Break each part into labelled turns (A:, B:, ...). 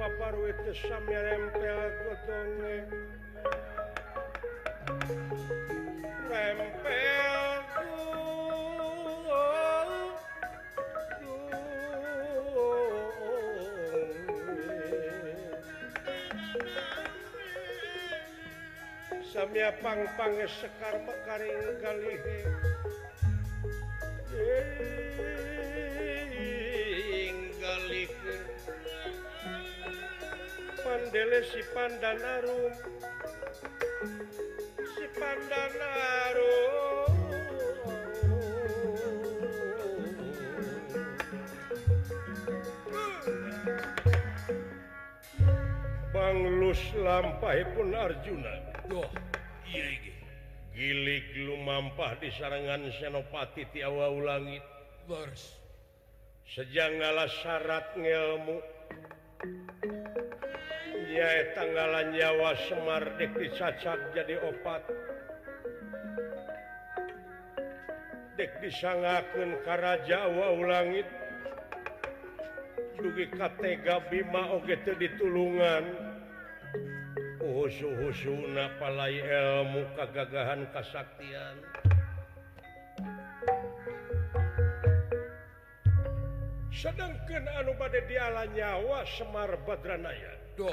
A: paparujte šamjerem te agotone. Rempe Samia pang pang sekar mekaring kalihe. Yeah. Dele si Pandanarum si Pandanarum Banglus lampai pun Arjuna.
B: Oh,
A: gilik lumampah di sarangan Senopati Tiawa Ulangit.
B: Bars.
A: sejang ngalah syarat ngelmu Anjay tanggalan Jawa Semar dek dicacak jadi opat. Dek disangaken Karajawa ulangit. Dugi Katega Bima oge ditulungan. Uhusu-husuna palai ilmu kagagahan kasaktian. Sedangkan anu badai dialah nyawa Semar Badranaya
B: doh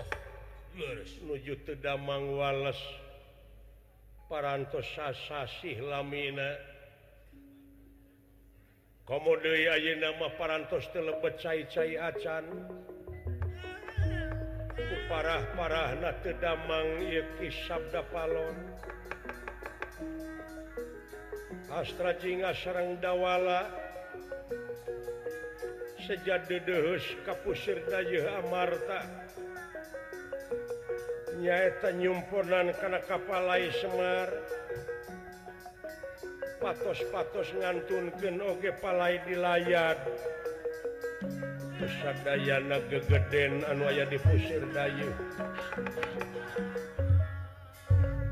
A: nuju tedamang Wales. Parantosasih lamina komodo nama parantos telebet cai cai acan. Parah-parah Nadamang Yki Sabda Palon. Astra Jinga Serang Dawala. Sejak dedeus Kapusir Dayuh Amarta. nyaeta nyumponan karena kapalai Semar. Patos-patos nganunken Oke palai di layar. Pesadayana gegeden anu aya dipusir Dayu.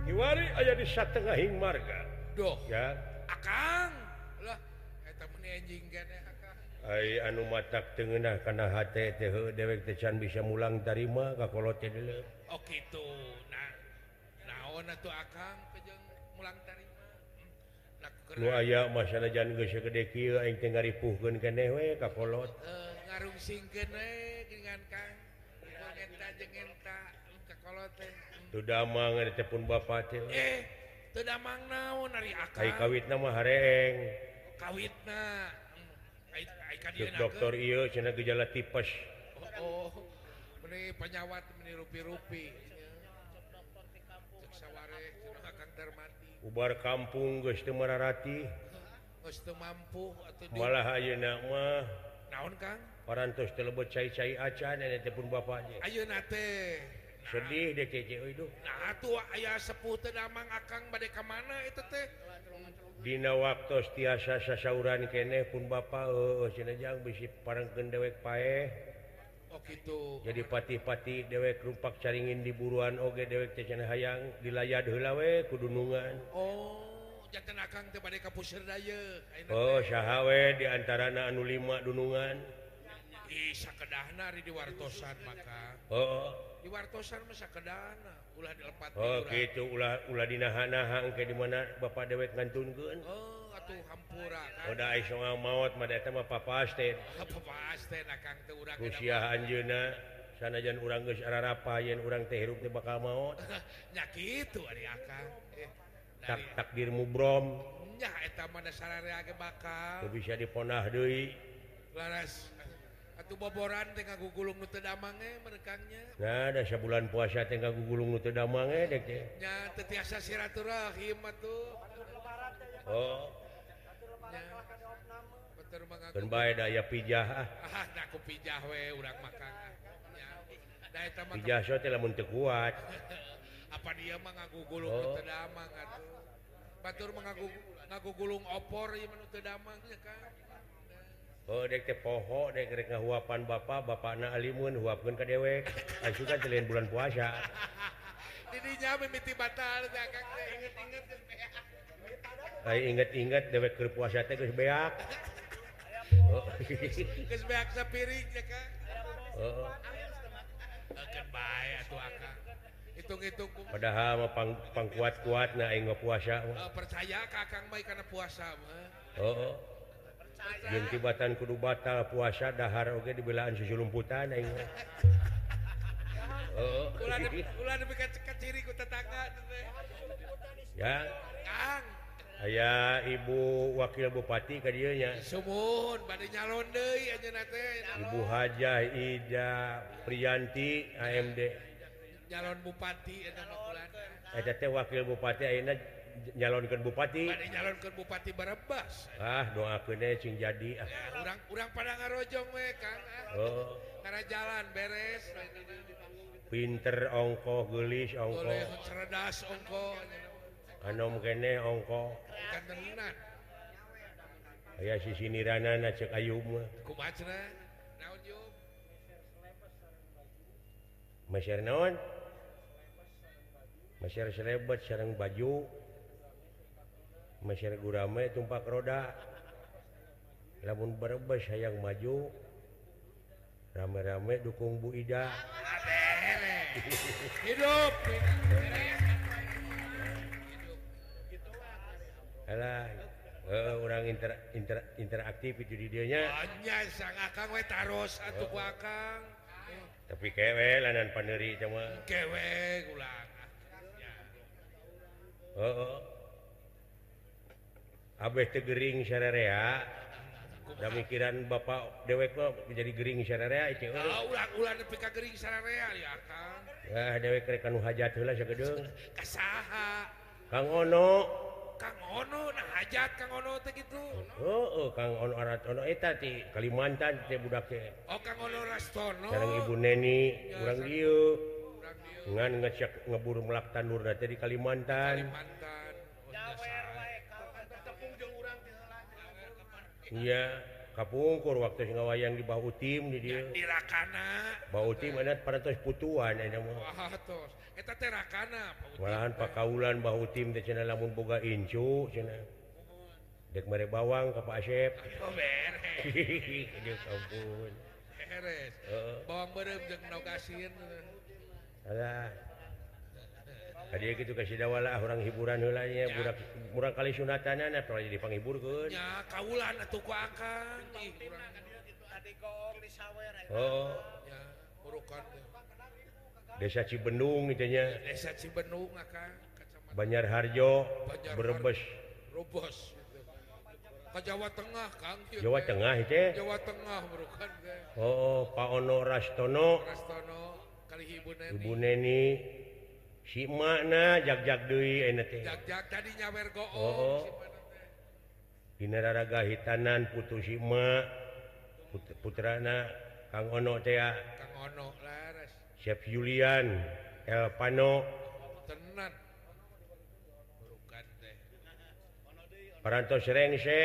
A: Iwari aya di satengahing marga.
B: Doh
A: ya.
B: Akan
A: Hai anu matak tengenah karena dewek tecan bisa mulang tarima kalau
B: oh, nah, naon atuh akang kejeng mulang tarima? Hmm. Nah,
A: aya masalah jan geus gede kieu aing teh ngaripuhkeun keneh we ka kolot.
B: Eh, Ngarungsingkeun we dengan Kang eta jeung eta hmm, ka kolot teh hmm.
A: Tu damang eta pun bapa teh
B: eh teu damang naon ari akang?
A: Kawitna mah
B: hareng.
A: Oh,
B: kawitna.
A: dokter Iyo cina gejala tipes.
B: Oh, oh. Meni penyawat meni rupi-rupi
A: ubar kampung geus teu mararati
B: geus teu mampu atuh
A: malah ayeuna mah
B: naon Kang?
A: parantos teu lebet cai-cai acan nenek pun bapa bapaknya
B: ayeuna teh.
A: Sedih deh kece euy duh.
B: Nah atuh aya sepuh teh damang akang bade ka mana eta teh?
A: Dina waktu tiasa sasauran kene pun Bapak oh, eh, Sinajang bisi parangken dewek pae.
B: Oh, gitu.
A: Jadi pati-pati dewek rumpak caringin di buruan oge dewek tecen hayang dilayat helawe kudunungan
B: Oh jatan akang teh bade kapuseur daya.
A: Oh sahawe di antara anu lima dunungan
B: di wartosan maka.
A: Oh.
B: di wartosan masa kedana ulah dilepat
A: oh, gitu ulah ulah dinahan-nahan ke di mana Bapak dewek ngantunkeun
B: oh atuh hampura kan?
A: Oh, Udah ai songa maot mah eta mah
B: papasten papasten akang teh urang
A: usia anjeuna sanajan urang geus ararapa yen urang teh hirup teh bakal maot
B: nya kitu ari ah, akang eh,
A: tak takdirmu brom
B: nya eta mah dasararea ge bakal?
A: Teu bisa diponah deui.
B: Laras. atau boboran tengah gugulung nu tedamange merekangnya.
A: Nah ada sebulan puasa tengah gugulung nu tedamange dek teh.
B: Nya teu tiasa silaturahim atuh.
A: Oh.
B: Nya
A: bener
B: mangaku
A: bae daya pijah ah.
B: ah da ku pijah we urang makan nya da eta mah
A: pijah so teh lamun teu kuat.
B: Apa dia mah ngagugulung
A: oh.
B: nu tedamang atuh? Batur mah ngagugulung opor ieu mah nu tedamangnya kan?
A: Oh, poho huapan Bapak Bapak Alimun huapun ke dewek. Ah, Juga jelain bulan puasa. Inget-ingat dewek ke puasa teh beak. Oh. Oh.
B: Hitung-hitung
A: padahal pang, pang kuat-kuat nah puasa
B: oh, percaya Kakang baik karena puasa
A: Oh, oh. jentibatan Kudu batal puasa dahar Oke di belaan susu lumputan oh. ya. Aya Ibu wakil Bupati
B: kayaknya
A: Ibu Hajah Ida Priyanti AMD
B: calon Bupati eta
A: teh wakil Bupati nyalonkan Bupati.
B: Nyalonkan Bupati barebas
A: ah doa kene sing jadi ah.
B: ya, orang, orang pada ngarojong we kan ah.
A: oh.
B: karena jalan beres.
A: Pinter ongko gelis ongko.
B: Oleh, cerdas ongko.
A: Anom kene ongko.
B: Kantenan
A: aya si sinirana na cek ayub mah.
B: Kumacna naon yub?
A: Masyar naon? Masyar selebet sareng baju. masyarakat gurame tumpak roda. Namun berebes sayang maju rame-rame dukung Bu Ida.
B: Hidup.
A: Alah, uh, orang inter, inter, interaktif itu di dianya.
B: Banyak sang akang we taros atuh ku akang.
A: Tapi kewe lanan paneri cuma
B: kewe ulang
A: oh, oh. Abeh Tegering syarea udah mikiran Bapak dewek lo menjadi Gering syarea itu eh, oh, eh.
B: ah, ulang, ulang Gering syarea ya Kang.
A: Ya dewek rek anu hajat heula sagedung
B: kasaha.
A: Kang Ono.
B: Kang Ono nah hajat Kang Ono teh gitu.
A: Oh, oh Kang Ono arat Ono eta ti Kalimantan teh budak teh.
B: Oh Kang Ono Rastono.
A: Sareng Ibu Neni ya,
B: urang dieu
A: ngan ngecek ngeburu melak tanur teh di Kalimantan.
B: Kalimantan.
A: Iya kapungkur waktu wayang di bau tim di dia. Bau tim ada paratos putuan
B: ada mau eta teh rakana
A: malahan pakaulan bau tim teh cenah lamun boga incu cenah. Dek mere bawang ka Pak Asep. Aduh ampun
B: beres. Bawang berem jeung nogasin
A: alah. tadi gitu kasihwala orang hiburan hulanya budak murah kali sunatan anak pernah jadi penghibur kan
B: ya kaulan atau ku akan.
A: Oh.
B: Ya urukan
A: desa Cibendung itu nya
B: desa Cibendung akan
A: Banyar Harjo Brebes.
B: Brebes ke Jawa Tengah Kang
A: Jawa Tengah itu
B: Jawa Tengah urukan oh,
A: oh Pak Ono Rastono.
B: Rastono kali Ibu Neni.
A: Ibu Neni. si makna
B: jak-jak jagjak
A: Dwi Dinaraga hitanan putus Sima Put putrana Kang Ono Tea
B: Kang Ono Laras
A: Chef Julian Elpano parantos rengse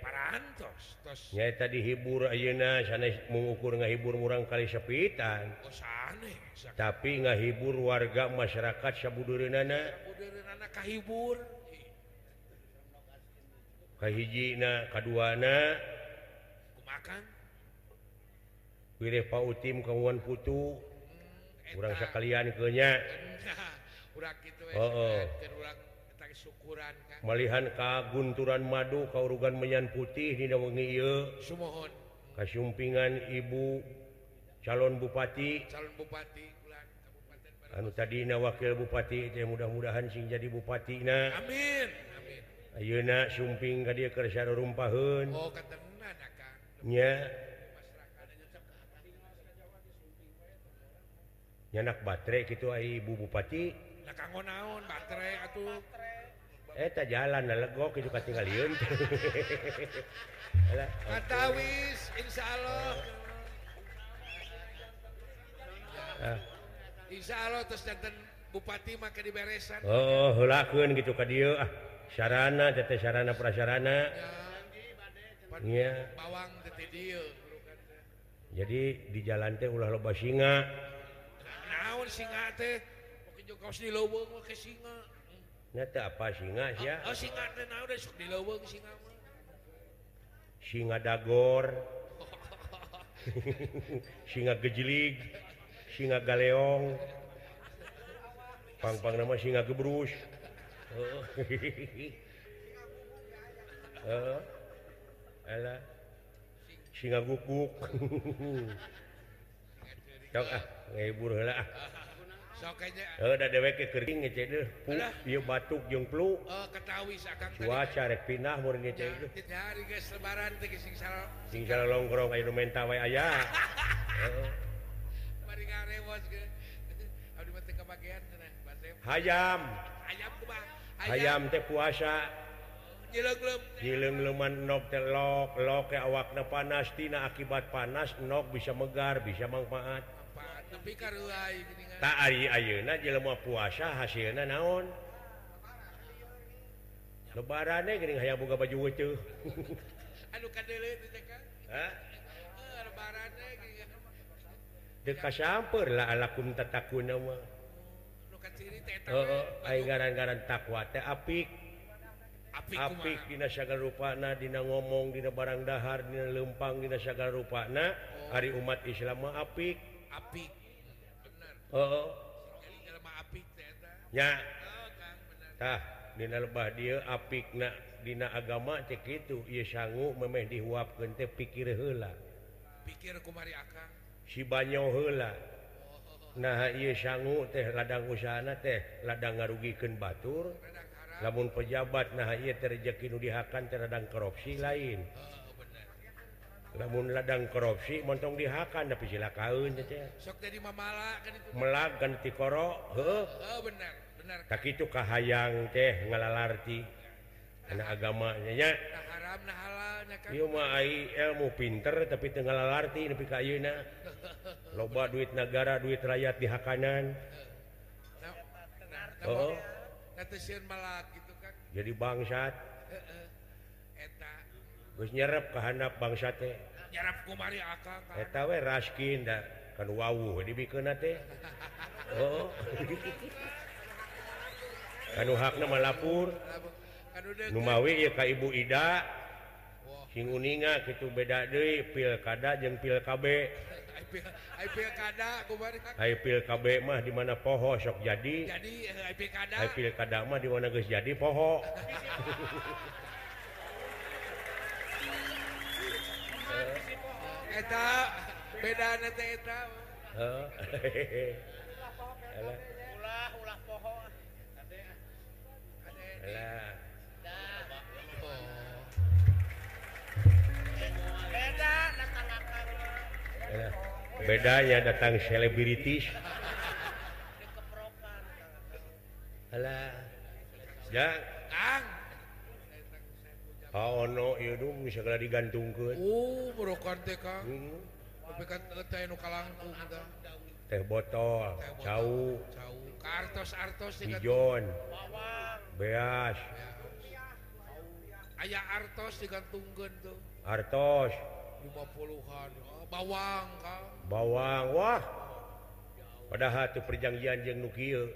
B: Parantos tos.
A: nyaita dihibur Ayeuna sanes mengukur ngahibur murang kali sepitan
B: oh,
A: tapi nggak hibur warga masyarakat
B: Syabuddur Nanahibur
A: Kahijina kaduana. Makan Pak Utim kawan Putu. Kurang sekalian kenya oh, oh. melihat kagunturan madu kaurugan menyan putih di wengi kasumpingan Ibu calon Bupati.
B: Calon Bupati
A: anu tadi wakil Bupati saya mudah-mudahan sing jadi
B: Bupati nah
A: Ayeuna sumping ka dia kerja rumpahun.
B: Oh,
A: nya. Nyanak baterai gitu ay, ibu Bupati.
B: Naon baterai atuh.
A: Eta eh, jalan legok itu katinggalian
B: Atawis insya
A: Allah.
B: Eh. Eh. Insyaallah Bupati maka diberesan
A: Oh lakun gitu ka dia ah. Sarana tete sarana prasarana
B: ya, bawang,
A: jadi di jalan teh ulah loba singa.
B: Naon singa teh? Kaos di lowong ke singa.
A: Nata apa singa ah, sih?
B: Oh, oh singa teh naon deh, sok di lowong singa mah.
A: Singa dagor. singa gejelig. singa galeong. Pangpang nama singa gebrus oh. oh. singa guguk ah, ngehibur lah dewek kering batuk
B: jengplu
A: cuaca rek
B: pinah murni lebaran sing
A: longrong air menta aya.
B: ayam
A: ayam teh puasa.
B: Film
A: luman nok telok loke awakna panas tina akibat panas nok bisa megar bisa manfaat. Tak ayeuna jelema puasa hasilna naon? Lebaran e gering hayang boga baju weuceuh
B: anu kadeuleu teh
A: dekas lah alakum tatakuna garan-garan takwa. Teh apik.
B: Apik
A: dina dinasaga rupana dina ngomong dina barang dahar dina lempang dina dinasaga rupana hari umat Islam mah apik.
B: Apik.
A: Nyatah Dina lebah dia apik. Na Dina agama cek itu. Ia sanggu memeh dihuap gente pikir heula.
B: Pikir kumari akang.
A: si sibanyo hela nah sanggu teh ladang usahana teh ladang ngarugikan Batur. Namun pejabat nah ia terjeki dihakan terhadang korupsi lain. Namun ladang korupsi montong dihakan tapi
B: sila kaun melakoro
A: tak itu kahayang teh ngalalarti. Anak agamanya haram
B: nah halal nah kan.
A: mah ai ilmu pinter tapi teu ngalalarti nepi ka ayeuna. loba duit negara duit rakyat di Hakanan oh.
B: oh. gitu kan.
A: jadi bangsat
B: Eta.
A: Geus nyerep ka handap bangsa teh.
B: nyarap kumari tehkin kan
A: wawu dibikeunna teh. oh, oh.
B: kan hakna
A: malapur Numawi ya Ka Ibu Ida singuninga gitu beda De pilkada jeung pilkB pilkB mah dimana poho sok jadi. Pilkada mah di mana guys jadi
B: pohok beda
C: hehe
A: eh, bedanya datang selebritis ya Oh, no, bisa digantung ke
B: uh,
A: hmm.
B: teh
A: botol
B: jauh
C: John
A: beas.
B: Aya artos digantunggen tuh.
A: Artos.
B: 50an ah, bawang ah.
A: bawang Wah. Padahal tuh perjanjian jeng nukil.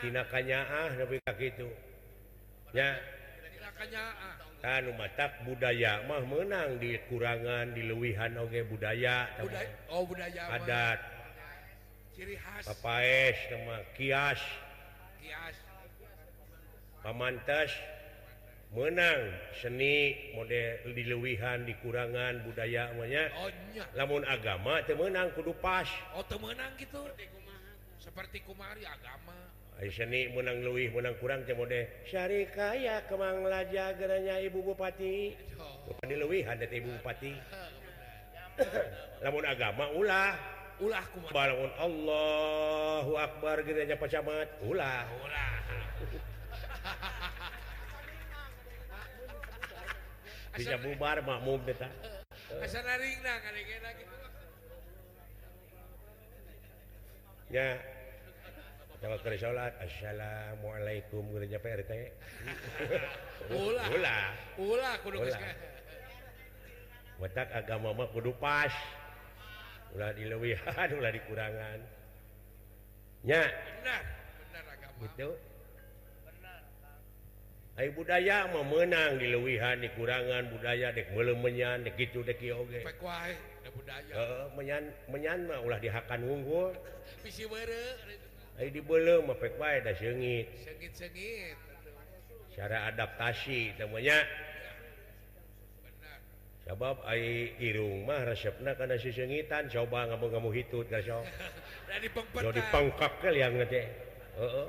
A: Tinakanya
B: ah lebih itunya
A: kan matak budaya mah menang di kurangan diluwihan Oke budaya.
B: Budaya, oh, budaya
A: adat.
B: Ciri khas.
A: Papaes, kias.
B: Kias.
A: Pamantas menang seni model diluwihan dikurangan namanya
B: oh,
A: namun agama temenang kudu pas.
B: Oh, menang gitu. Seperti kumari agama.
A: Ay, seni menang luwih menang kurang Syari kaya kemanglaja geranya Ibu Bupati.
B: Oh.
A: diluwihan Ibu Bupati. Namun agama ulah.
B: Ulah kumari.
A: Bangun Allahu Akbar geranya pacamat ulah.
B: Ulah.
A: bisa bubar makmum kita. Ya. Jawa kere sholat assalamualaikum gereja PRT
B: ulah.
A: Ulah.
B: Ulah kudu
A: watak agama mah kudu pas. Ulah dilewihan ulah dikurangan. Ya.
B: Benar. Benar agama.
A: Gitu. Hai budaya mau menang diluwihan dikurangan budaya dek melemenyan dek gitu dek oge.
B: Pek wae budaya.
A: Heeh, menyan menyan mah ulah dihakan unggul.
B: Bisi weureu.
A: Ai dibeuleuh mah pek wae da seungit.
B: sengit sengit
A: Cara adaptasi namanya. Sebab ai irung mah resepna kana sesengitan coba ngamu-ngamu hitut ka sok.
B: Da
A: jadi
B: Da
A: dipengkak kalian teh.
B: Heeh.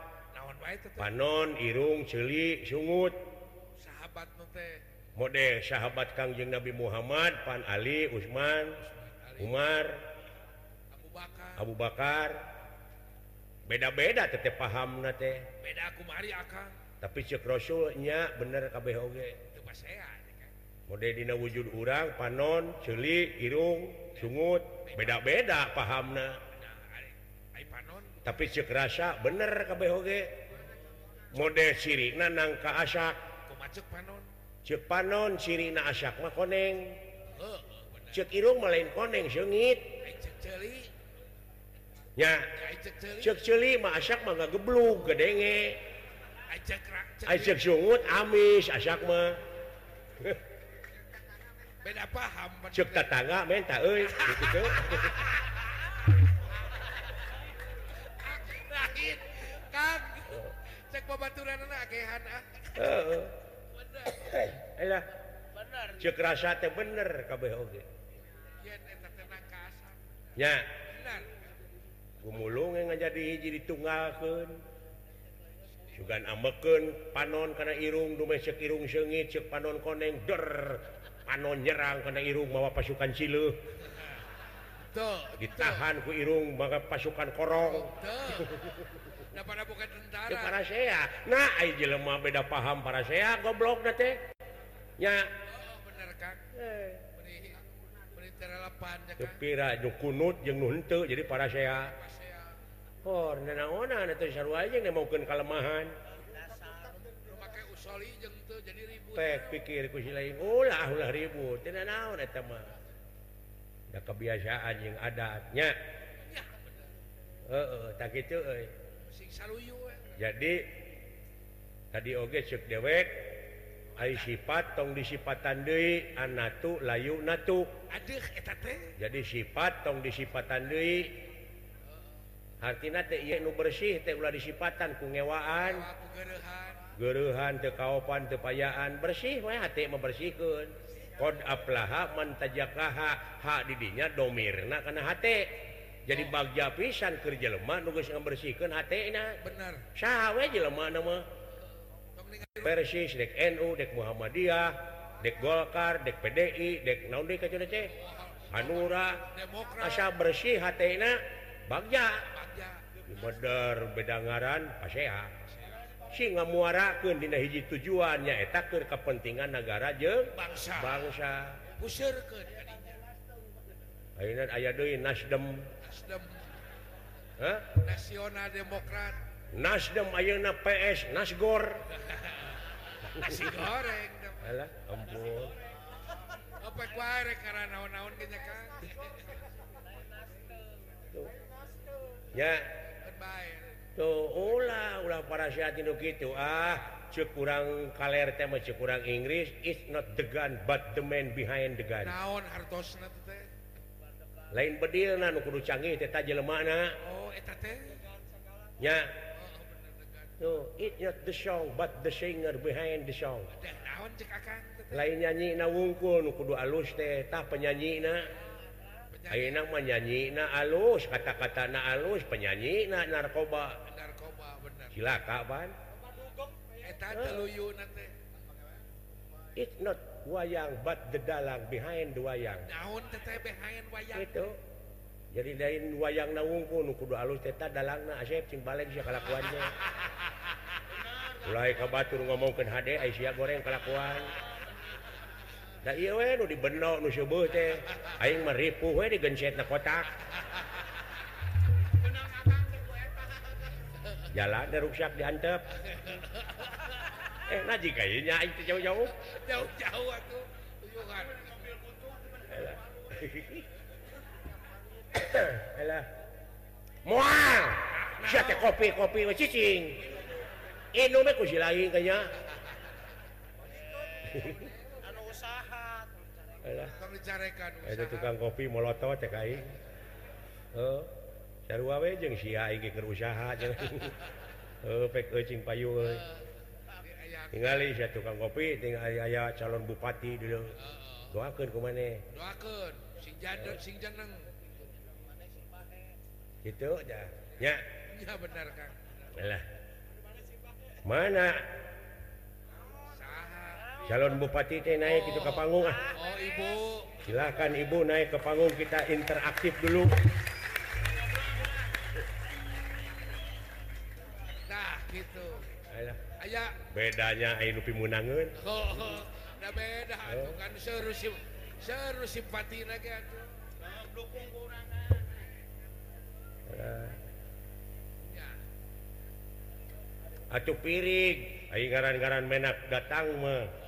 A: panon Irung Celi sungut.
B: Sahabat
A: model sahabat Kangjeng Nabi Muhammad Pan Ali Usman Umar
B: Abu Bakar,
A: Abu Bakar. beda-beda tete paham teh. Tapi cek Rasulnya bener kabeh oge.
B: KBG
A: model wujud urang panon Celi Irung sungut. Beda-beda
B: paham
A: tapi cek rasa bener kabeh oge. model Siri nanang
B: ke asya
A: cepanon Siri na asyak mah koneng. Cek irung malain koneng sengit
B: ya. Cek
A: celi. Mah asyak mah gak geblug gedenge.
B: Cek
A: sungut amis asyak mah.
B: Beda paham
A: cek tetangga menta euy. Gitu. gumulung benermulung jadi jadi tunggalken Sugan ameken panon karena irung dume cek irung sengit cek panon koneng der. Panon nyerang karena irung mawa pasukan
B: silu
A: ditahan ku irung maka pasukan korong. para nah, lemah beda paham para saya goblok teh eh.
B: ya
A: kepira kunut jeung nuntu jadi para
B: saya
A: oh nanaonan itu sarua aja
B: yang mungkin kelemahan
A: Pek pikir ku si lain ulah ulah ribut. Tidak naon eta mah. Da kebiasaan yang adatnya. Heeh tak kitu euy. jadi tadi oge cek dewek sifat tong disipatan Dewi anatu layu natu. Jadi sifat tong disipatan Dewi artinya bersih teh ulah disipatan ku
B: pengewaan
A: geruhan teu payaan bersih we hati membersihkan kod aplaha ha di dinya domirna kana hate. jadi eh. bagja pisan kerja lemah nugas membersihkan
B: hati
A: benar. Sawwe jelema
B: nama
A: persis dek NU dek Muhammadiyah dek Golkar dek PDI dek naon deui kacana teh Hanura. Asa bersih hatena bagja. Bener bedangaran pasea. Si ngamuarakeun dina hiji tujuannya nyaeta keur kepentingan negara jeung
B: bangsa.
A: bangsa.
B: Pusirkeun
A: ayeuna aya deui Nasdem.
B: Nasdem.
A: Huh?
B: nasional Demokrat
A: Nasdem Ayeuna PS Nasgor.
B: Nasi goreng
A: Alah, ampun.
B: Opek wae karena naon-naon ge nya kan Ya.
A: Tuh ulah ulah para sehat Indo kitu ah. Cek kurang kaler tema cek kurang Inggris. It's not the gun but the man behind the gun.
B: Naon hartosna teh?
A: lain bedil kudu canggih teta jelemana
B: oh, ya.
A: No, it not the song but the singer behind the
B: mana
A: lain nyanyi na wungkul nu kudu alus teh tak penyanyi. Na menyanyi na alus kata-kata na alus penyanyi na narkoba
B: narkoba silaka Ban.
A: it not wayang but the dalang behind the wayang.
B: Daun tete behind wayang.
A: Itu. Jadi lain wayang na wungku nu kudu alus teta dalang na asyep cing balik sia kalakuannya. Mulai ka batur ngomongkeun hade ai goreng kalakuan. Da ieu we nu dibeno nu seueuh teh. Aing mah ripuh we na kotak. Jalan da diantep. enak jika nya itu jauh-jauh
B: jauh-jauh
A: tuh mual siya teh kopi kopi mah cicing inom eh kusi lain kayaknya
C: anu usaha
A: Alah. Itu tukang kopi molotot teh kai. Heeh. Sarua we jeung sia iki keur usaha. Heeh, pek eucing payu euy. tinggal saya tukang kopi tinggal aya calon bupati dulu. Doakan ke mana
B: doakan sing jadon sing jeneng.
A: Gitu ya ya
B: ya benar kang.
A: Lah mana? Calon bupati teh naik itu ke panggung ah.
B: Oh ibu.
A: Silakan ibu naik ke panggung kita interaktif dulu.
B: Nah gitu.
A: Alah.
B: ayah
A: bedanya Ainupi Munangun
B: oh, oh, beda
A: oh.
B: kan seru si, seru simpati lagi atuh
C: dukung kurangan
A: uh.
B: ya.
A: acuh piring aing garan-garan menak datang mah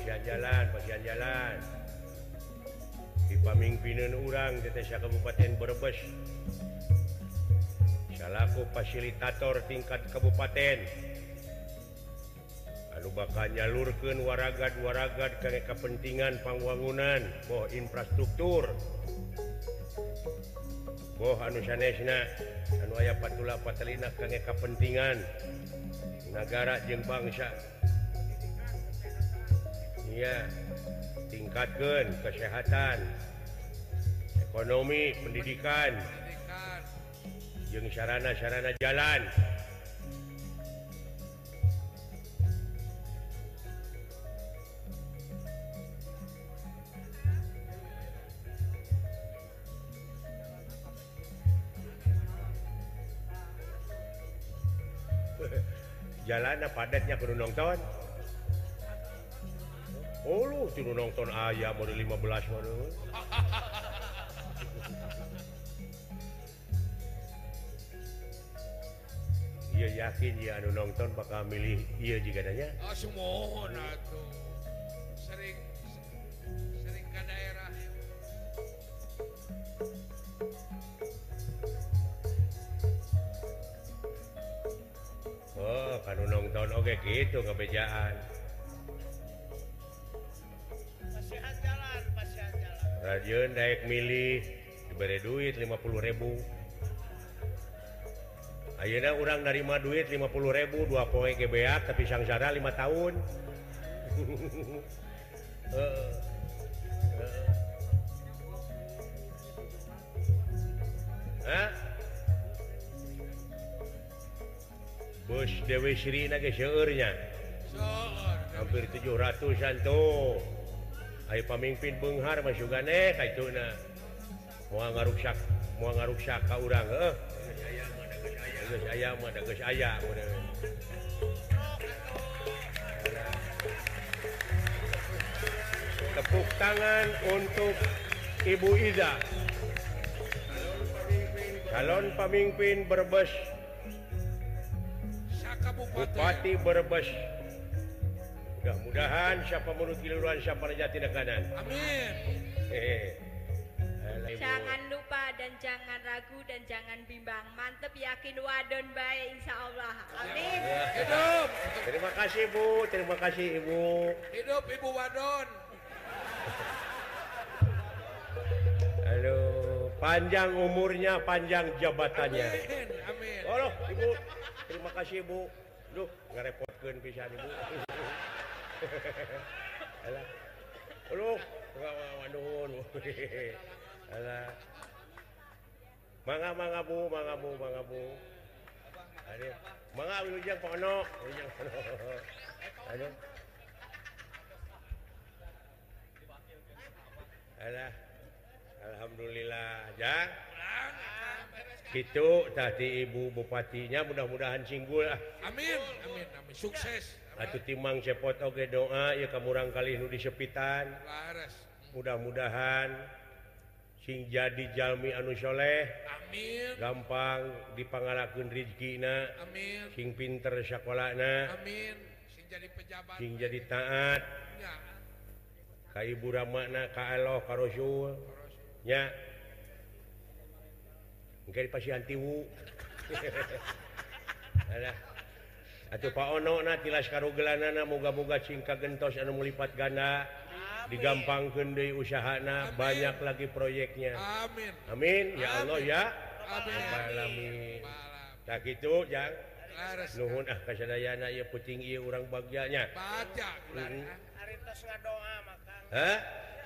A: pasian jalan pasian jalan dipamimpinan urang di desa Kabupaten Brebes. Salahku fasilitator tingkat Kabupaten. Lalu bakal nyalurkan waragad-waragad ke kepentingan pangwangunan Oh infrastruktur. Oh anu aya Patula Patelina ke kepentingan negara jeung bangsa. Iya, tingkatkan kesehatan, ekonomi, pendidikan, yang sarana-sarana jalan. Jalan padatnya kudu nonton. Oh, tidur nonton ayam mode 15 mode. Iya yakin ya anu nonton bakal milih iya jika adanya.
B: Ah, semohon atuh. Sering sering ke daerah.
A: Oh, kalau nonton oke okay, gitu kebejaan. Rajun Dayak milih diberi duit 50.000 Ayeuna orang nerima duit 50.000 dua poe GBA tapi sangsara 5 tahun. Uh, uh. Bos Dewi Sri naga
B: seurnya
A: hampir 700an tuh. Ayu pamimpin Benghar masuk itu kaituna mau ngaruksak mau ngaruksak ka urang eh. geus aya mah da geus aya Tepuk tangan untuk Ibu Ida calon pemimpin Brebes
B: Bupati
A: Brebes mudah-mudahan siapa menurut kiluran siapa jati kanan.
B: Amin.
A: Eh, eh, eh,
D: jangan lupa dan jangan ragu dan jangan bimbang. Mantep yakin wadon baik Insya Allah. Amin.
A: Ya,
B: hidup.
A: Terima kasih Bu. Terima kasih Ibu.
B: Hidup Ibu wadon.
A: Halo. Panjang umurnya panjang jabatannya.
B: Amin, Amin.
A: Oh, loh, Ibu. Terima kasih ibu. Duh nggak pisan Ibu. manga manga bu manga bu manga bu. Aduh. Manga wilujeng pono. Wilujeng pono. Aduh. Alah. Alhamdulillah aja itu tadi ibu bupatinya mudah-mudahan singgul
B: amin amin amin. Sukses.
A: Atuh timang cepot oge doa ya kamurang kali nu disepitan. Mudah-mudahan sing jadi jalmi
B: anusholeh
A: gampang dipangalakeun
B: rizkina
A: sing pinter sakolana
B: sing jadi pejabat.
A: sing jadi taat.
B: Ya.
A: ka ibu ramana ka Allah ka Rasul. Nya engke dipasihan tiwu atau Pak Ono na tilas karugelanana moga-moga singka gentos anu melipat ganda. Digampang Kendai usahana
B: amin.
A: banyak lagi proyeknya.
B: Amin.
A: Amin. Ya Allah ya.
B: Amin.
A: Tak gitu
B: yang
A: Nuhun ah kasadayana ieu puting ieu urang bagjanya.
B: Baca
A: hmm.
C: Hari tos ngadoa maka
A: Hah?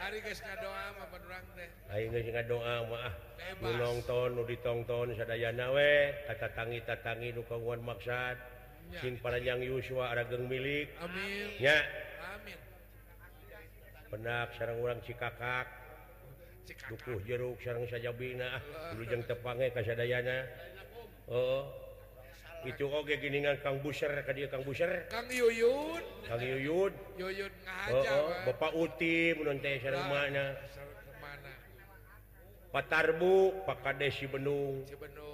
B: Hari geus ngadoa mah padurang teh.
A: Hari geus ngadoa mah ah. Nu nonton nu ditongton sadayana we katatangi-tatangi nu kawuan maksad. Cing parajang Yusua Arageng milik.
B: Amin. ya.
A: Penak sarang orang Cikakak. Dukuh jeruk sarang saja bina ah, lujang tepangai kasadayana oh itu oke giningan Kang Buser ka dia Kang Buser
B: Kang Yuyun.
A: Kang Yuyun.
B: Yuyun ngaja
A: oh,
B: oh.
A: Bapak Uti mun teh sareng mana.
B: Patarbu
A: Pak Kades si
B: Cibenung Cibenung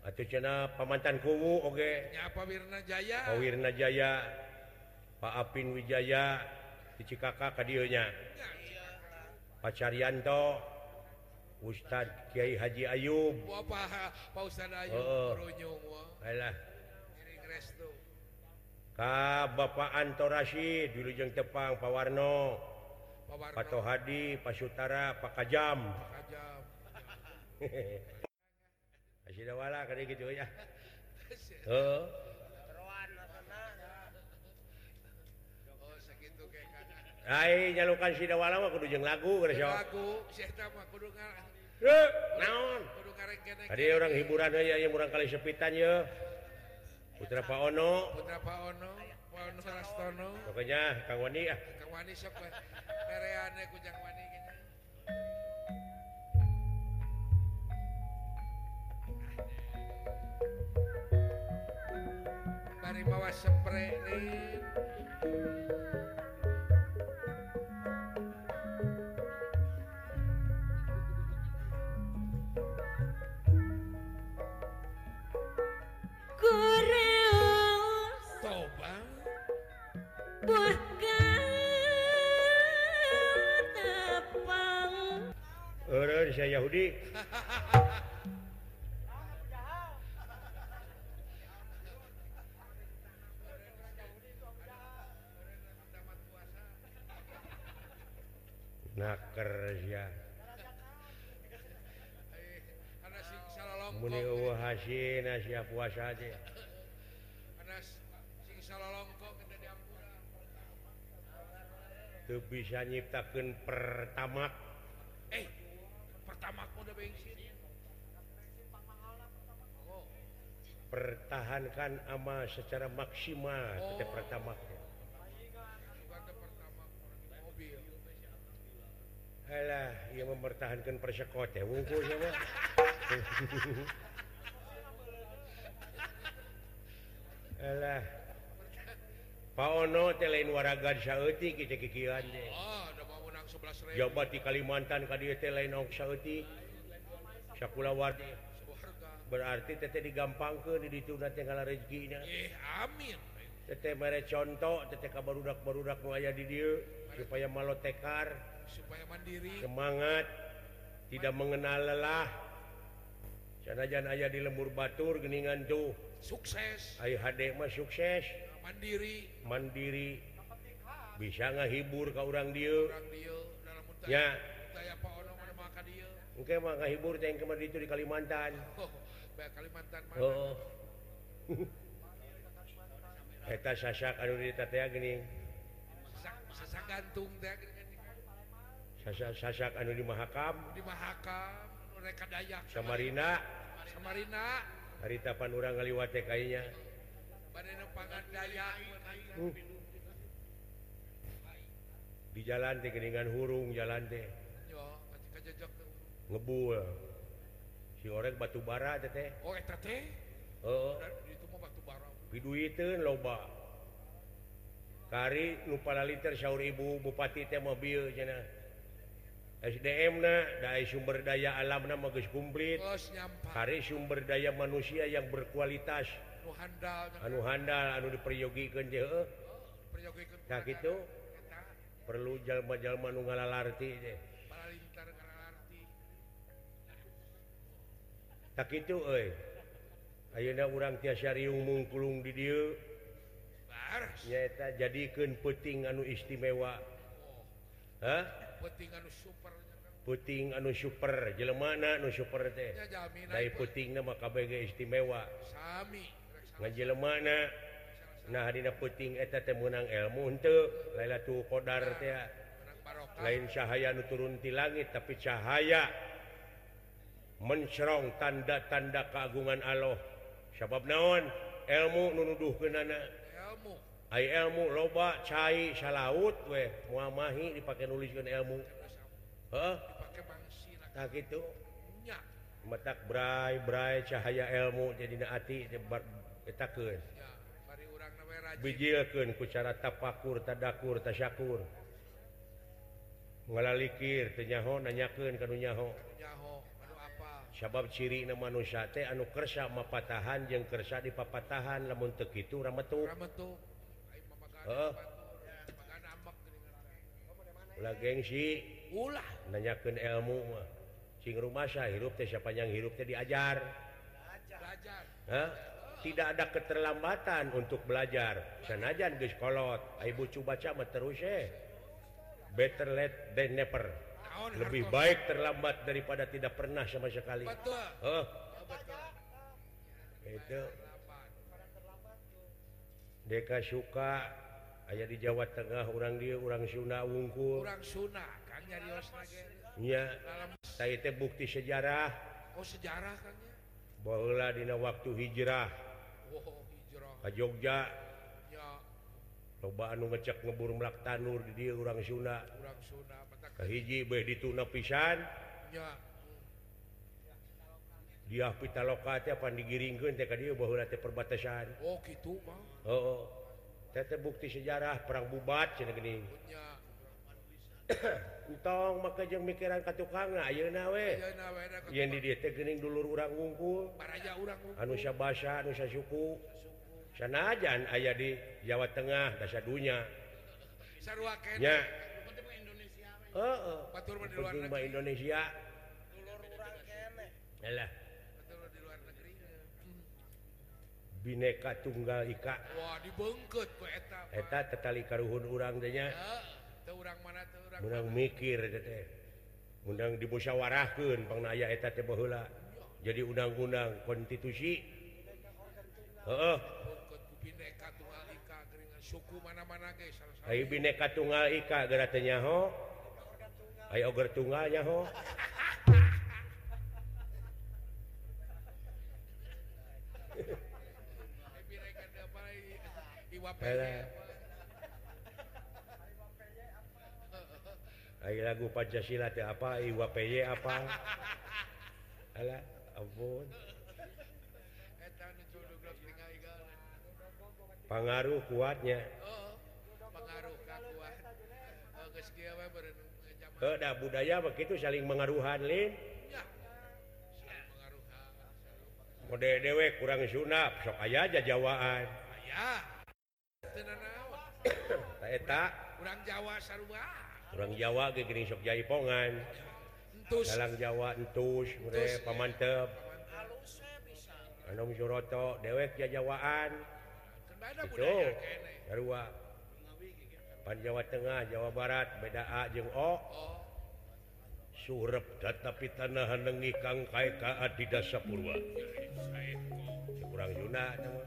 A: atau cena pamantan kuwu oge.
B: Apa Wirna Jaya?
A: Pak Wirna Jaya? Pak Apin Wijaya? Di Cikaka kadionya Pak Carianto Ustadz Kiai Haji Ayub.
B: Pak Ustadz
A: Ayub
B: oh. Ayolah.
A: Ka Bapak Anto Rashid di Lujung Tepang Pak Warno.
B: Pak, Warno.
A: Pak Tohadi Pak Sutara Pak Kajam.
B: Pak
A: Kajam. Sidawala kali gitu ya. Heeh. Hai nyalukan sidawala mah kudu jeung lagu geus sok.
B: Lagu sia eta mah kudu
A: naon?
B: Kudu karek
A: Tadi urang hiburan aya yang urang kali sepitan ye. Putra Pak Ono.
B: Putra Pak Ono. Pak Ono Sarastono.
A: Pokoknya Kang Wani ah.
B: Kang Wani sok we. Tereane ku Jang Wani gitu. Ari mawa spray nih.
A: Yahudi puasa aja. Tuh bisa nyiptakan pertama
B: eh pertama udah bensin
A: pertahankan ama secara maksimal
B: oh. tetap pertama
A: Alah, ia mempertahankan persekot ya, wungkul sama.
B: Ah,
A: Jabat di Kalimantan ka dieu teh lain ong saeutik. Sakula
B: warga.
A: berarti teteh tete digampang ke di tinggal rezekinya
B: eh, Amin.
A: Teteh mere contoh teteh ka barudak-barudak nu aya di dieu supaya malotekar
B: supaya mandiri.
A: semangat tidak mengenal lelah. sanajan aya di lembur Batur geningan jauh
B: sukses
A: Aymah sukses
B: mandiri
A: mandiri bisa ngahibur kau
B: orang dia
A: ya mungkin mah ngahibur yang kemarin itu di Kalimantan
B: oh, Kalimantan mana?
A: oh. oh. Eta sasak anu di tatea
B: gini. Sasak gantung teh. Sasak
A: sasak anu di mahakam.
B: Di mahakam.
A: Samarina.
B: Samarina.
A: Harita Panura ngaliwat kayaknya uh. di jalan teh keningan hurung jalan teh. Ngebul. Si orek batu bara teh teh.
B: Oh eta teh?
A: Heeh.
B: Itu mah batu bara.
A: Piduiteun loba. Kari nu liter saur ibu bupati teh mobil cenah. SDM dari sumber daya alam nama komplit hari sumber daya manusia yang berkualitas. Anu handal anu diperyogikan
B: oh,
A: nah,
B: gitu.
A: perlu jalma-jalma nu ngalalarti
B: deh
A: tak itu euy. Ayeuna urang tiasa riung mungkulung di dieu. Nyaeta jadikeun peuting anu istimewa.
B: Oh.
A: hah? puting anu super jelemana nu super teh. Dari puting nama KBG istimewa. Ngajelemana nah dina puting eta teh meunang ilmu henteu. Lailatul Qadar teh. lain cahaya nu turun ti langit tapi cahaya mencerong tanda-tanda keagungan Allah. Sabab naon? Ilmu nu nuduhkeunana
B: ilmu
A: loba cai salaut we muamahi
B: dipakai
A: nulis ilmu.
B: Gitu?
A: Metak Brai Brai cahaya ilmu jadi
B: na ati nyebar etakeun.
A: Bijilkeun ku cara tapakur tadakur tasyakur. Ngala likir Nyaho.
B: Anu apa?
A: sabab ciri na manusia teh anu kersa mapatahan jeung kersa dipapatahan lamun teu kitu itu
B: rametu
A: gengsi.
B: Ulah.
A: Nanyakan ilmu sing rumah saya hirup teh panjang hirup teh diajar. Hah? tidak ada keterlambatan untuk belajar. Sanajan geskolot Ibu coba sama terus eh better late than never. Lebih baik terlambat daripada tidak pernah sama sekali.
B: Huh?
A: itu. Deka suka ayaah di Jawa Tengah orang dia orang Sunda wungkul. Saya bukti sejarah.
B: Oh, sejarah
A: bahwa Dina waktu hijrah.
B: Oh, hijrah.
A: ke Jogja. Cobaan ngecek ngebur melak tanur di dia orang Sunda hiji dituna pisan.
B: Ya.
A: dia pitaloka pan digiringkan TK dia bahwa perbatasan.
B: Oh gitu
A: oh, oh. bukti sejarah perang bubat tong maka yang mikiran ka katukang nawe yang dining dulu urang wungkul Anusya bahasa Nusa suku. Sanajan ayah di Jawa Tengah dasa dunya.
B: Indonesia.
A: bineka tunggal Ika.
B: Dibungkutetalikahun orangnya
A: menang mikir undang dimusyawarahkan pengayaeta Bola jadi undang-undang konstitusi.
B: Oh bineka tunggal Ika geratannya ho
A: ayoger
B: tunggalnya
A: ho lagu Pancasila apa? Iwa PY apa? Ampun. Pengaruh kuatnya. Udah budaya begitu saling mengaruhan Lin. Mode dewek kurang sunap sok aya aja Jawaan.
B: kurang Jawa
A: orang Jawa gini sok Jaipongan. Dalam Jawa entus
B: mure
A: pamantep. Andong Suroto dewek ya Jawaan itu Jarwa Pan Jawa Tengah Jawa Barat beda A jeung O. Surep tetapi tanahan nengi kang kae ka adida sapurwa kurang Yuna teman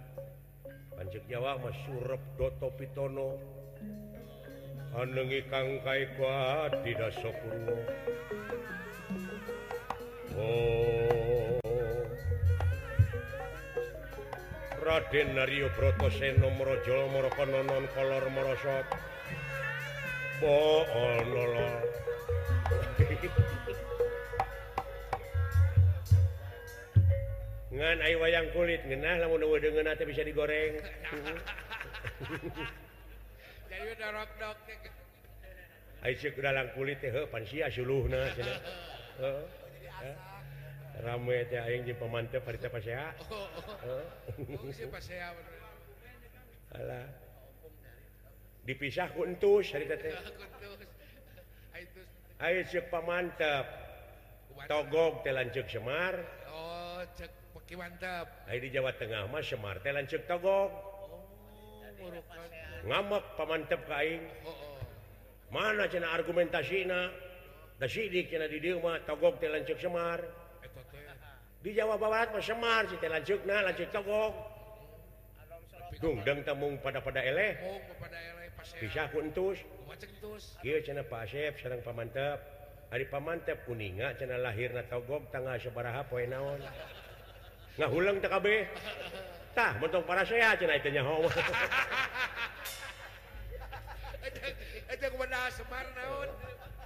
A: Panjek Jawa masurep doto pitono. Anengi kang kai kuat tidak sopurno Oh. Raden Naryo Broto Seno Merojol Merokono Kolor Merosot Bo Oh ngan ay wayang kulit ngenah lamun eueuh deungeun teh bisa digoreng.
B: Jadi udah dorok-dok
A: Ai ceuk dalang kulit teh heuh pan sia suluhna cenah. Heeh. Rame teh aing jeung pamantep harita pasea.
B: Oh, oh, oh. Heeh. Si pasea.
A: Alah. Dipisah ku entus harita teh. Ai ceuk pamantep. Togog teh lanceuk semar.
B: Oh, cek mantap
A: di Jawa Tengah Mas Semarte lanceuk togog
B: Oh,
A: ngamak
B: oh oh
A: mana cina argumentasina? Da sidik di dieu mah togog teh lanceuk Semar di Jawa Barat mah Semar si teh lanceukna lanceuk togog Dungdang tamung pada pada
B: eleh bisa kuntus
A: Kieu cina Pak Asep sareng pamantep. Ari pamantep kuninga cina lahirna togog tanggal sabaraha poe naon nggak ulang TKB tah bentuk para saya cina itu nyaho
B: itu kepada semar naon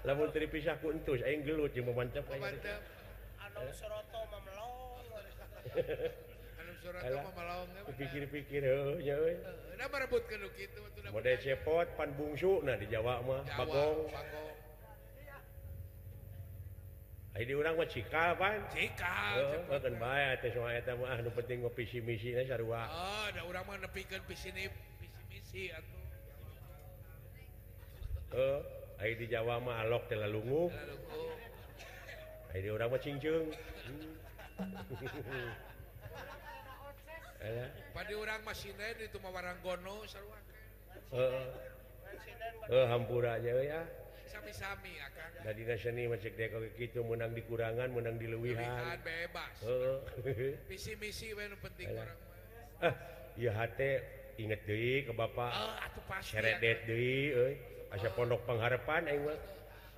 A: lamun teri pisah ku entus aing gelut jeung memancap
B: memancap
C: anu soroto mamelong
B: anu soroto mamelong
A: pikir-pikir heuh nya euy
B: da marebut kitu
A: mode cepot pan bungsu nah di Jawa mah bagong.
B: bagong.
A: diurang Cika penting
B: visi misi
A: di Jawa malok telah lungu orang macingjung
B: pada orang masih itu
A: mewarang gono hampur aja ya
B: sami-sami
A: tadi ah, seni masih gitu menang dikurangan menang diluwihan
B: bebas. Oh. misi misi penting orang
A: ah ya hati inget deh ke bapak?
B: Oh, atuh pasti
A: seret deh deh asa ah. pondok pengharapan aing mah.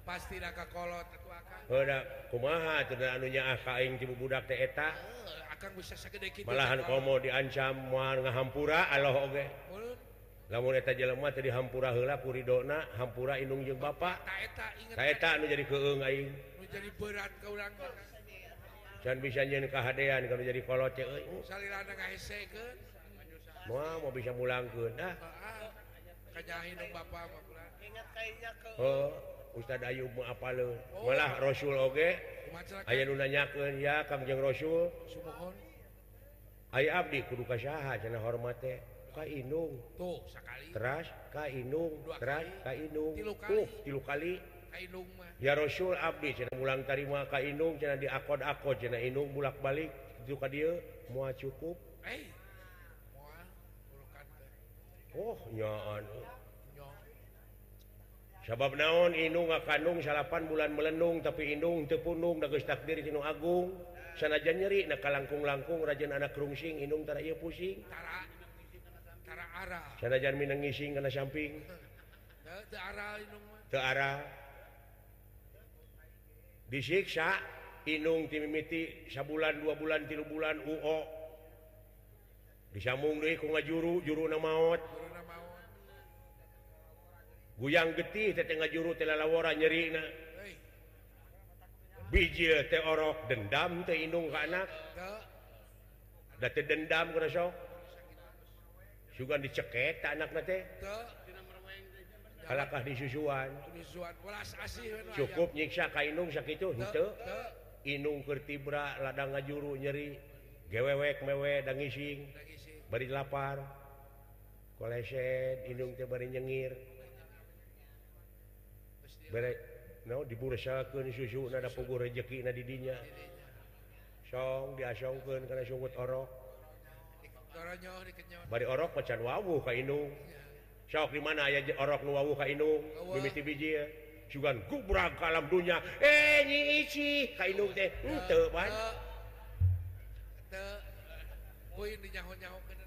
B: Pasti da ka kolot atuh akang
A: heula kumaha teu anunya ah ka aing jeung budak teh eta?
B: Akang bisa sagede kitu
A: malahan komo diancam moal ngahampura Allah oge.
B: okay.
A: lamun eta jelema teh dihampura heula ku ridona hampura indung jeung bapa
B: ta eta
A: anu jadi keung aing.
B: Nu jadi berat ka urang
A: can bisa nyeun kahadean kalau jadi kolot ceu euy.
B: Salirana ngaesekeun
A: moal mau bisa mulangkeun dah.
B: Kanyahin dong bapak mah kulan
C: ingat kainnya ke
A: oh Ustad Ayub mah apaleun malah oh. Rasul oge. Aya nu nanyakeun ya Kangjeng Rasul.
B: Sumohon.
A: Aya abdi kudu ka saha cenah hormat teh. Kainung.
B: Tuh sekali.
A: Teras Kainung. Kainung.
B: Tilu kali
A: ya Rasul Abdi ulang tarima Kainung di akun-ako Jenung bulak-balik. Juga dia mua cukup.
B: Hey.
A: Oh nyaan sabab naon Inung Kanung salapan bulan melendung tapi Inung tepunung dagus takdir Inung Agung. Sanajan nyeri na langkung-langkung Rajan anak Inung tara ia pusing.
B: Tara.
A: ngising karena samping. Disiksa Inung timimiti sabulan dua bulan tilu bulan UO. Disambung deh ku ngajuru juru na maut guyang getih teh tengah juru teh lalawara nyeri na. Biji teh orok dendam teh inung ke anak. Da. Teh dendam kena sok juga diceket anak Halakah disusuan cukup nyiksa
B: kainung
A: sakit itu Inungkertibra ladang ngajuru nyeri. Gewewek mewe dan ngising. Bari lapar. Koleset inung teh bari nyengir. Bere no dibursakeun susu nada pugu rezeki na didinya. Song diasongkeun kana sungut orok bari orok macan wawu ka indung sok di mana aya orok nu wawu ka
B: indung
A: mimiti biji ya. Sugan gubrak ka alam dunya. Eh nyi isi. Ka indung teh. Henteu ban
B: kuy di nyaho-nyahokeun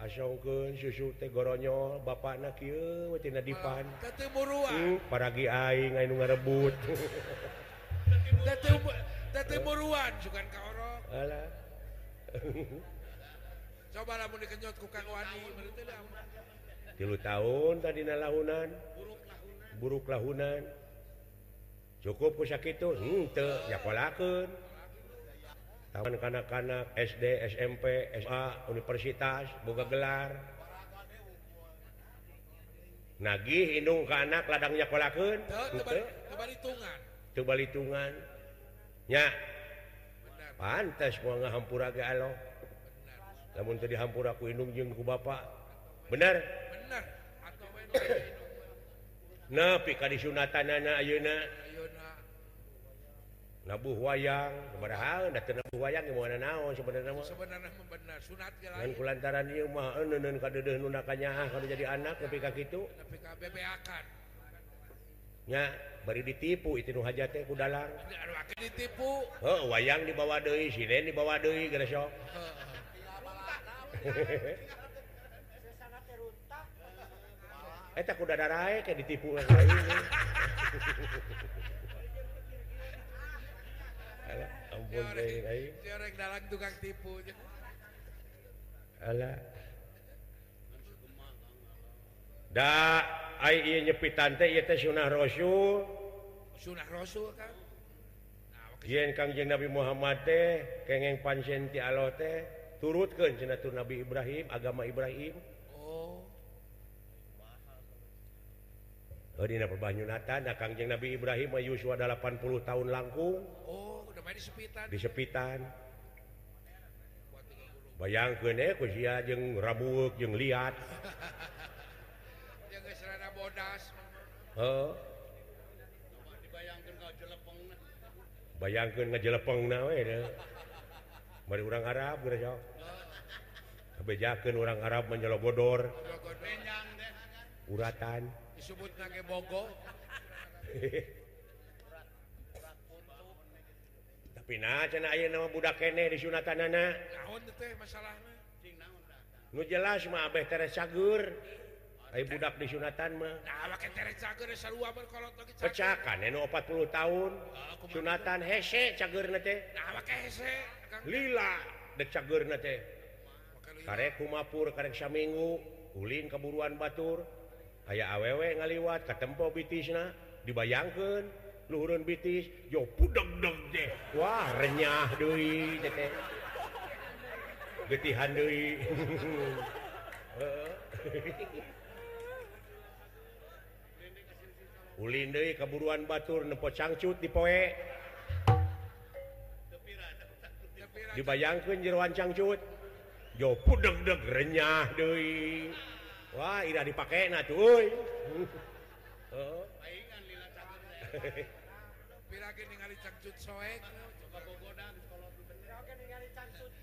A: asongkeun susu teh goronyol bapakna kieu tina dipan.
B: Teu buruan.
A: Uh, Paragi aing anu ngarebut.
B: Teu teu buruan sugan ka orok.
A: Alah.
B: cobalah dikenyot ku Kang Wani
A: tilu tahun tadi launan buruk lahunan. Cukup pusak itu henteu hmm, ya tahun kanak-kanak SD SMP SMA universitas boga gelar. Nagih indung ke anak
B: ladangnya polakeun tebalitungan
A: hmm, tebalitungan nya. Pantas mau ngahampura ge Allah namun tadi hampur aku hidung jengku Bapak
B: benar?
A: Napi Sunatan
B: Auna
A: nabuh wayang. Keberhaan wayang naon sebenarnyalantaran ah, kalau jadi anak
B: tapi itu
A: nya bari ditipu itu nu hajat teh ku dalang.
B: Ditipu.
A: Heuh wayang dibawa deui sinen dibawa deui geus sok. Eh, ditipu yang lain Alah, ampun teh aing
B: Si orang dalang tukang tipu.
A: Alah. Da ai ieu nyepitan Rasul
B: Sunah rasul kan?
A: Yen Kangjeng Nabi Muhammad teh kengeng pansen ti Allah teh turut ke jenatur Nabi Ibrahim agama Ibrahim.
B: Oh.
A: oh, perbanyunatan nah, Kangjeng Nabi Ibrahim Yuswa 80 tahun langkung.
B: Oh, di disepitan bayang kejeng rabuk
A: jeng lihat oh. bayangkan ngajelepeng na orang Arab kebejakan orang Arab menjelo bodor uratan.
B: Disebut Bogo.
A: Tapi nama budak di
B: Sunatan
A: nu jelas mah Abeh Teresagur Hai budak di Sunatan mah. Pecakan 40 tahun. Sunatan hese
B: cager nete
A: lila de
B: cager nete
A: karek kumapur kareksa minggu ulin keburuan Batur. Aya awewe ngaliwat ketempo bitisna dibayangkan luhurun bitis yo pudeg deg deh wah renyah deui teh getihan deui. Ulin deui keburuan Batur nepo cangcut di
B: dipoe
A: dibayangkan jeroan cangcut. Jopu deg-deg renyah deui. Wah ira dipake na
B: cuy oh.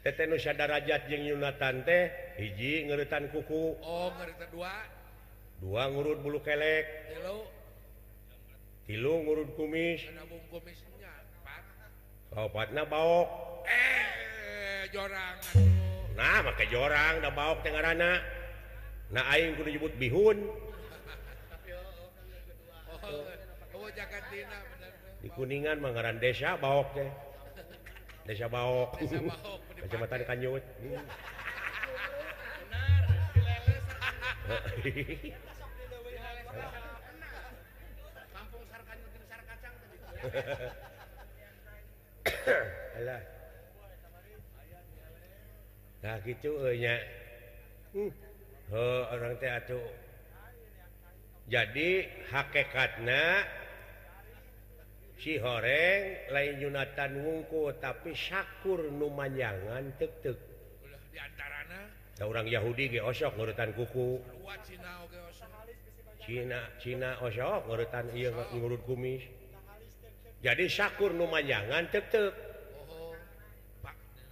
A: Tete Nusada Rajat jeung Yunatan teh hiji ngerutan kuku.
B: Oh dua.
A: Dua ngurut bulu kelek.
B: Tilu.
A: tilu ngurut kumis.
B: Kumisnya,
A: Kaupatna baok.
B: Eh, eh, eh jorangan.
A: nah maka jorang udah bau Tengarana nah aing kudu nyebut bihun. Di kuningan Manggaran desa baok teh. Desa baok. Kecamatan kanyut hmm. Alah. Nah gitu gitunya hmm. orang tuh jadi hakekatnya si horeng lain Yunatan wungku tapi Sakur numanjangan tektek nah, orang Yahudi ge osok urutan kuku
B: Cina
A: Cina osok urutan iya ngurut kumis jadi syakur numanyangan tek-tek
B: tetep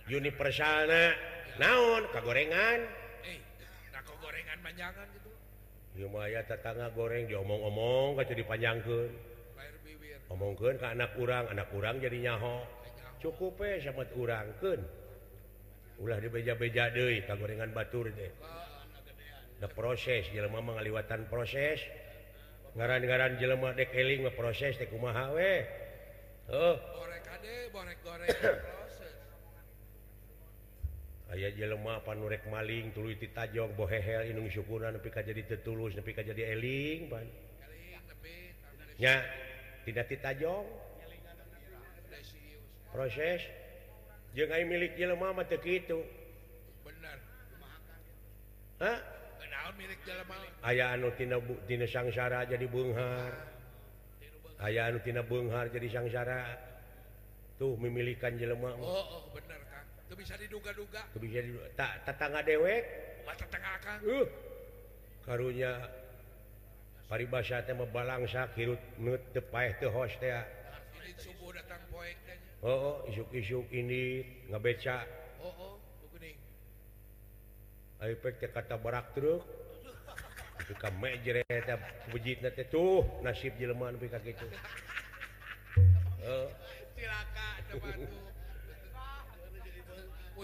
A: universalna naon
B: ka gorengan hey, eh,
A: gorengan panjangan Yumaya tetangga goreng diomong-omong
B: jadi panjangkan
A: omongkan ke anak kurang anak kurang jadi nyaho. Cukup eh sama urangkan ulah dibeja-beja deh ka gorengan batur deh the ah, proses jelema mengaliwatan proses. Ngaran-ngaran jelema dek eling proses teh kumaha weh oh
B: borek ade borek goreng
A: aya jelemah panurek maling tulu ditajjog bohehel inung syukuran nepi ka jadi tetulus nepi ka jadi eling pan nya tidak
B: ditajjog
A: proses jeung ai milik jelema mah teu kitu
B: bener
A: Hah?
B: Benar milik jelema.
A: Aya anu tina bu, tina sangsara jadi beunghar. Aya anu tina beunghar jadi sangsara. Tuh memilikan jelema.
B: Oh, oh bener. Tuh bisa diduga-duga.
A: Bisa diduga. tak tetangga dewek. Uh, karunya paribasa
B: mebalangsa kirut oh,
A: oh, isuk-isuk ini ngebeca
B: oh, oh,
A: kata barak truk. Suka mejer puji tuh nasib
B: Jerman gitu uh.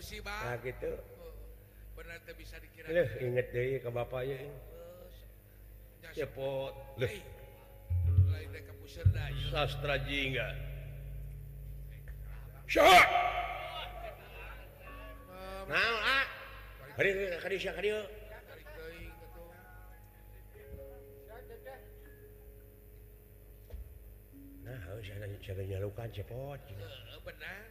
B: musibah.
A: Nah, gitu.
B: Benar bisa dikira
A: Leh, inget
B: deh ke bapaknya. Cepot. Leh.
A: sastra jingga.
B: Syok!
A: nah ah. hari
B: hari syok hari
A: nah ah, harus ada nyalukan cepot.
B: Benar.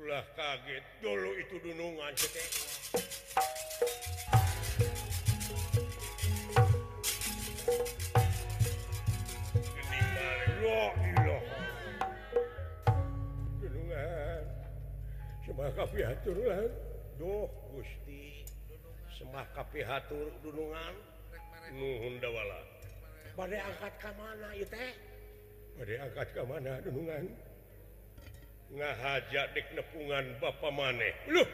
A: ulah kaget. Dulu itu dunungan. Setek. Kapihatur lah, Duh Gusti. Semah kapihatur dunungan. Nuhun dawala. Pada angkat ke mana ya teh? Pada angkat ke mana dunungan? ngahajak dek nepungan Bapak maneh lu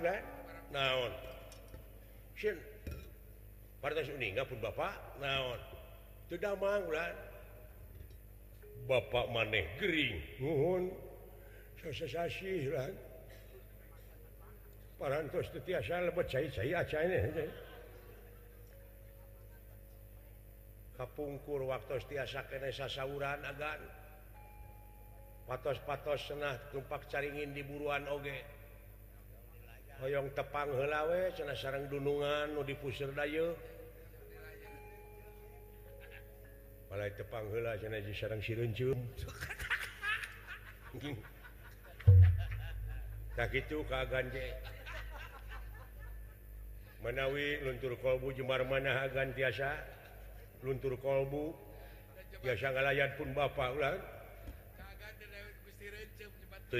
A: kan? naon? Uning pun Bapak naon? Sudah manglan Bapak maneh Gering mohon lah. parantos tetiasa lebet saya saya acane kapungkur waktu tiasa kena sasauran agan patos-patos senah tumpak caringin di buruan oge. Hoyong tepang helawe cena sarang dunungan nu dipusir dayu malai tepang hela cena di sarang sirencum tak gitu itu kaganje menawi luntur kolbu jemar mana agan tiasa? Luntur kolbu. Biasa ngalayan pun bapak ulang.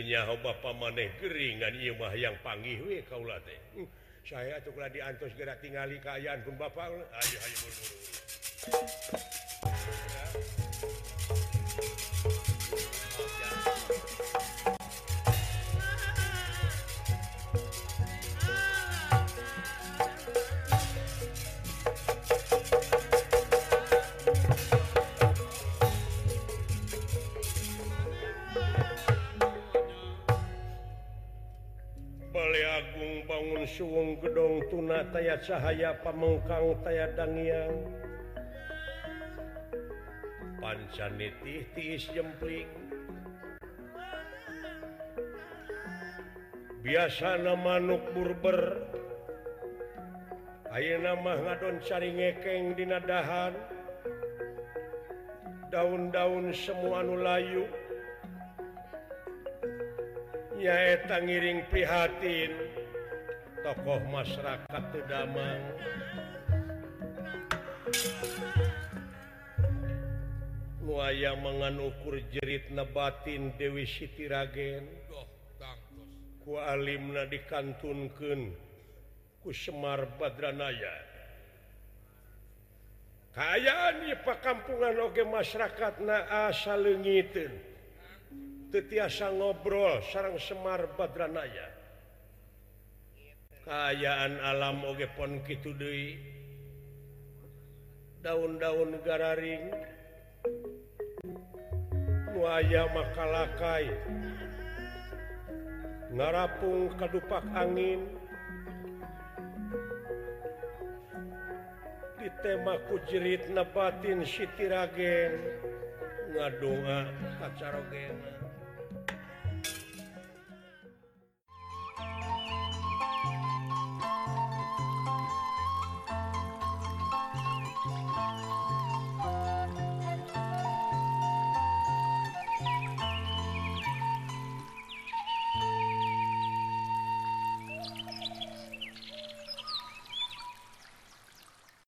A: nyahu Bapak maneh keringan Imah yang panggih kau uh, saya cukuplah diantos gerak tinggali keayaan pun Bapak ayo, ayo, ayo, Gedong gedong tuna taya cahaya pamengkang taya dangiang pancanitih tiis jempling biasa manuk burber. Ayo nama ngadon cari ngekeng di nadahan. Daun-daun semua nu layu. Nyaeta ngiring prihatin. tokoh masyarakat Tedaman Nuaya menganukur jerit nebatin Dewi Siti Ragen. Kualimna dikantunken ku Semar Badranaya. Kayaan pakampungan oge masyarakat na naasa legiten tetiasa ngobrol sarang Semar Badranaya. keayaan alam ogepon gitu Dei daun-daun gararing. Buaya makalakai. Ngarapung kadupak angin. Di ditemaku jerit nabatin Sitiragen ngadunga kacarogena